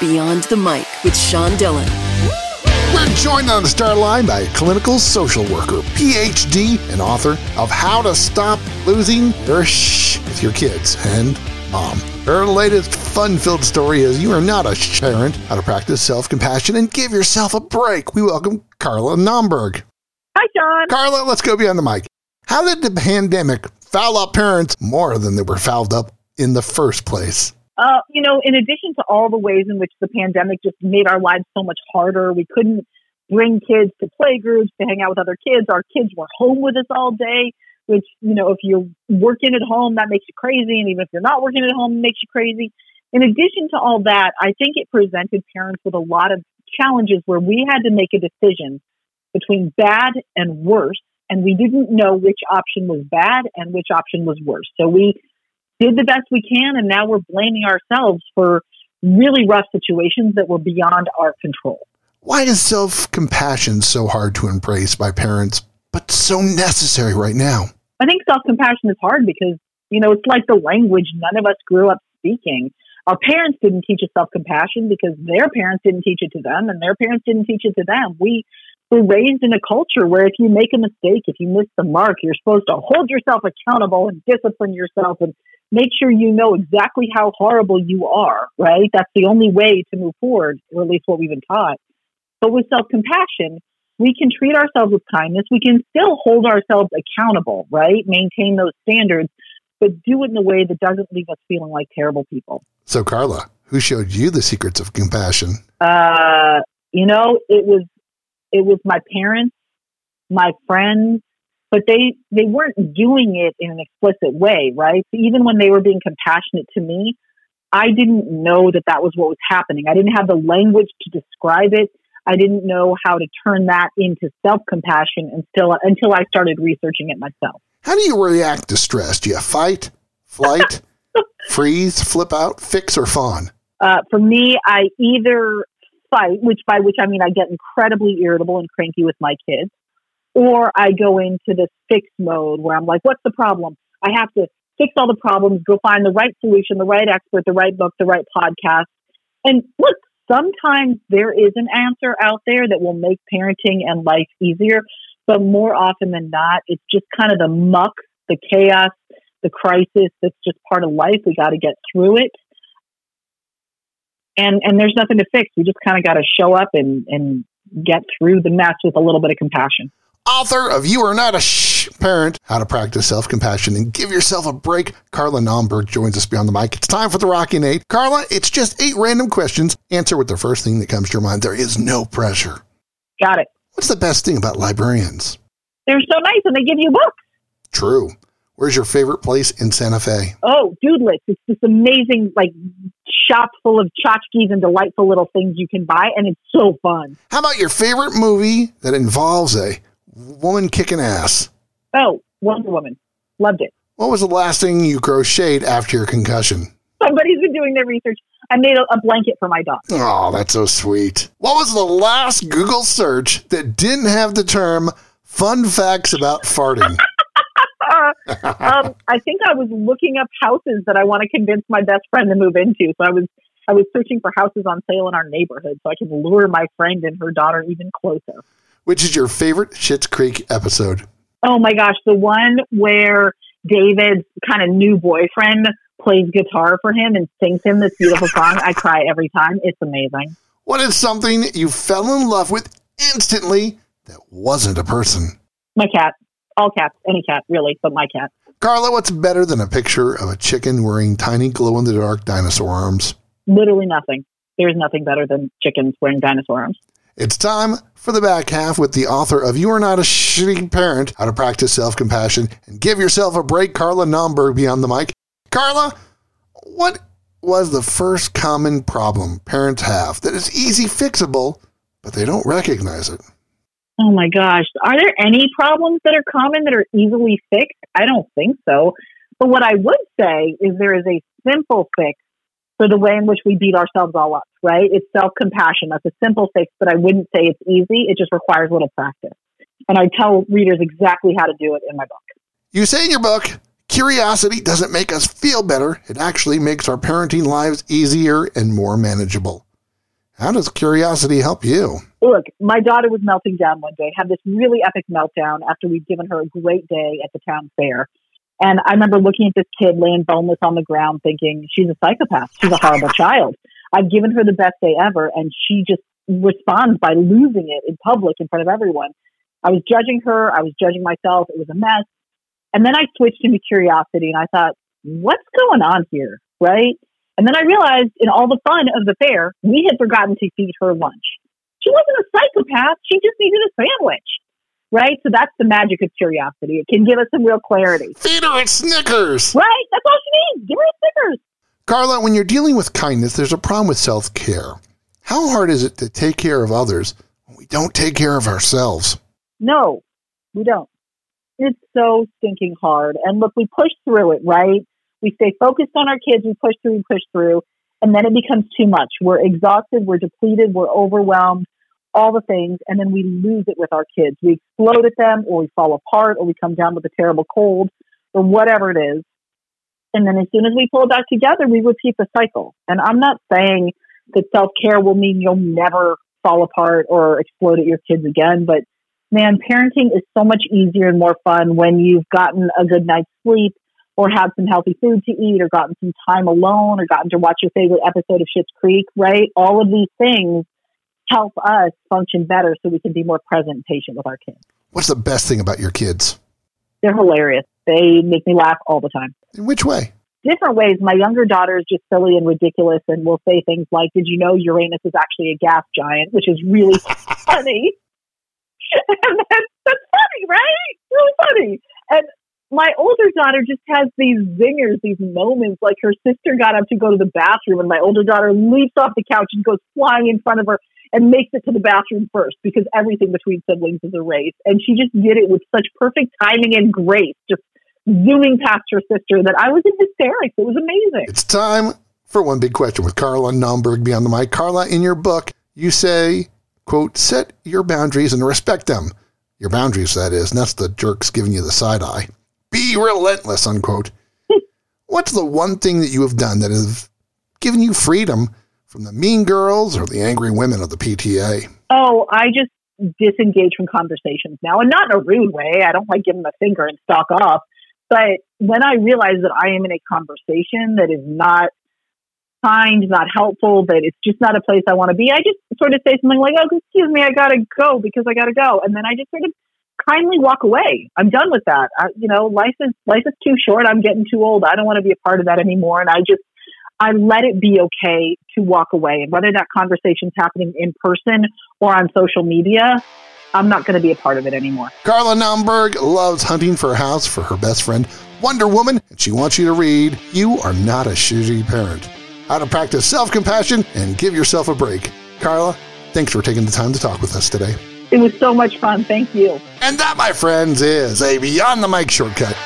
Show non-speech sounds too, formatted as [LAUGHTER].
Beyond the Mic with Sean Dillon. We're joined on the star line by a clinical social worker, PhD, and author of How to Stop Losing Your Shh with Your Kids and Mom. Her latest fun-filled story is You Are Not a Parent, How to Practice Self-Compassion and Give Yourself a Break. We welcome Carla Naumburg. Hi, Sean. Carla, let's go beyond the mic. How did the pandemic foul up parents more than they were fouled up in the first place? Uh, you know, in addition to all the ways in which the pandemic just made our lives so much harder, we couldn't bring kids to play groups to hang out with other kids. Our kids were home with us all day, which, you know, if you're working at home, that makes you crazy. And even if you're not working at home, it makes you crazy. In addition to all that, I think it presented parents with a lot of challenges where we had to make a decision between bad and worse. And we didn't know which option was bad and which option was worse. So we did the best we can, and now we're blaming ourselves for really rough situations that were beyond our control. Why is self compassion so hard to embrace by parents, but so necessary right now? I think self compassion is hard because, you know, it's like the language none of us grew up speaking. Our parents didn't teach us self compassion because their parents didn't teach it to them, and their parents didn't teach it to them. We were raised in a culture where if you make a mistake, if you miss the mark, you're supposed to hold yourself accountable and discipline yourself and make sure you know exactly how horrible you are, right? That's the only way to move forward, or at least what we've been taught. But with self compassion, we can treat ourselves with kindness. We can still hold ourselves accountable, right? Maintain those standards, but do it in a way that doesn't leave us feeling like terrible people. So, Carla, who showed you the secrets of compassion? Uh, you know, it was it was my parents, my friends, but they they weren't doing it in an explicit way, right? So even when they were being compassionate to me, I didn't know that that was what was happening. I didn't have the language to describe it. I didn't know how to turn that into self compassion until until I started researching it myself. How do you react to stress? Do you fight, flight, [LAUGHS] freeze, flip out, fix, or fawn? Uh, for me, I either fight, which by which I mean I get incredibly irritable and cranky with my kids, or I go into this fix mode where I'm like, what's the problem? I have to fix all the problems, go find the right solution, the right expert, the right book, the right podcast. And look, sometimes there is an answer out there that will make parenting and life easier, but more often than not, it's just kind of the muck, the chaos, the crisis that's just part of life. We got to get through it. And and there's nothing to fix. We just kind of got to show up and and get through the mess with a little bit of compassion author of You Are Not a Shh Parent, How to Practice Self Compassion and Give Yourself a Break. Carla Naumburg joins us beyond the mic. It's time for the Rocking Eight. Carla, it's just eight random questions. Answer with the first thing that comes to your mind. There is no pressure. Got it. What's the best thing about librarians? They're so nice and they give you books. True. Where's your favorite place in Santa Fe? Oh, Doodlet's. It's this amazing, like, shop full of tchotchkes and delightful little things you can buy, and it's so fun. How about your favorite movie that involves a woman kicking ass. Oh, Wonder Woman. Loved it. What was the last thing you crocheted after your concussion? Somebody's been doing their research. I made a, a blanket for my dog. Oh, that's so sweet. What was the last Google search that didn't have the term fun facts about farting? [LAUGHS] um, I think I was looking up houses that I want to convince my best friend to move into. So I was I was searching for houses on sale in our neighborhood so I can lure my friend and her daughter even closer. Which is your favorite Schitt's Creek episode? Oh my gosh, the one where David's kind of new boyfriend plays guitar for him and sings him this beautiful song. I cry every time. It's amazing. What is something you fell in love with instantly that wasn't a person? My cat. All cats. Any cat, really, but my cat. Carla, what's better than a picture of a chicken wearing tiny glow in the dark dinosaur arms? Literally nothing. There's nothing better than chickens wearing dinosaur arms. It's time for the back half with the author of You Are Not a Shitty Parent How to Practice Self Compassion and Give Yourself a Break, Carla Naumburg, beyond the mic. Carla, what was the first common problem parents have that is easy fixable, but they don't recognize it? Oh my gosh. Are there any problems that are common that are easily fixed? I don't think so. But what I would say is there is a simple fix for the way in which we beat ourselves all up, right? It's self compassion. That's a simple fix, but I wouldn't say it's easy. It just requires a little practice. And I tell readers exactly how to do it in my book. You say in your book, curiosity doesn't make us feel better. It actually makes our parenting lives easier and more manageable. How does curiosity help you? Look, my daughter was melting down one day, had this really epic meltdown after we'd given her a great day at the town fair. And I remember looking at this kid laying boneless on the ground thinking, she's a psychopath. She's a [LAUGHS] horrible child. I've given her the best day ever, and she just responds by losing it in public in front of everyone. I was judging her. I was judging myself. It was a mess. And then I switched into curiosity and I thought, what's going on here? Right. And then I realized in all the fun of the fair, we had forgotten to feed her lunch. She wasn't a psychopath. She just needed a sandwich. Right. So that's the magic of curiosity. It can give us some real clarity. Feed her at Snickers. Right. That's all she needs. Give her a Snickers. Carla, when you're dealing with kindness, there's a problem with self care. How hard is it to take care of others when we don't take care of ourselves? No, we don't. It's so stinking hard. And look, we push through it, right? We stay focused on our kids, we push through, we push through, and then it becomes too much. We're exhausted, we're depleted, we're overwhelmed, all the things, and then we lose it with our kids. We explode at them, or we fall apart, or we come down with a terrible cold, or whatever it is. And then as soon as we pull back together, we repeat the cycle. And I'm not saying that self care will mean you'll never fall apart or explode at your kids again, but man, parenting is so much easier and more fun when you've gotten a good night's sleep or had some healthy food to eat or gotten some time alone or gotten to watch your favorite episode of Schitt's Creek, right? All of these things help us function better so we can be more present and patient with our kids. What's the best thing about your kids? They're hilarious. They make me laugh all the time. In which way? Different ways. My younger daughter is just silly and ridiculous and will say things like, Did you know Uranus is actually a gas giant? Which is really [LAUGHS] funny. [LAUGHS] and that's, that's funny, right? Really funny. And my older daughter just has these zingers, these moments. Like her sister got up to go to the bathroom, and my older daughter leaps off the couch and goes flying in front of her and makes it to the bathroom first because everything between siblings is a race. And she just did it with such perfect timing and grace, just zooming past her sister that I was in hysterics. It was amazing. It's time for one big question with Carla Naumburg beyond the mic. Carla, in your book, you say quote, set your boundaries and respect them. Your boundaries, that is, and that's the jerks giving you the side eye. Be relentless, unquote. [LAUGHS] What's the one thing that you have done that has given you freedom from the mean girls or the angry women of the PTA? Oh, I just disengage from conversations now, and not in a rude way. I don't like giving a finger and stalk off. But when I realize that I am in a conversation that is not kind, not helpful, that it's just not a place I want to be, I just sort of say something like, "Oh, excuse me, I gotta go because I gotta go," and then I just sort of kindly walk away. I'm done with that. I, you know, life is life is too short. I'm getting too old. I don't want to be a part of that anymore, and I just I let it be okay to walk away, and whether that conversation's happening in person or on social media. I'm not going to be a part of it anymore. Carla Naumburg loves hunting for a house for her best friend, Wonder Woman, and she wants you to read You Are Not a Shitty Parent how to practice self compassion, and give yourself a break. Carla, thanks for taking the time to talk with us today. It was so much fun. Thank you. And that, my friends, is a Beyond the Mic shortcut.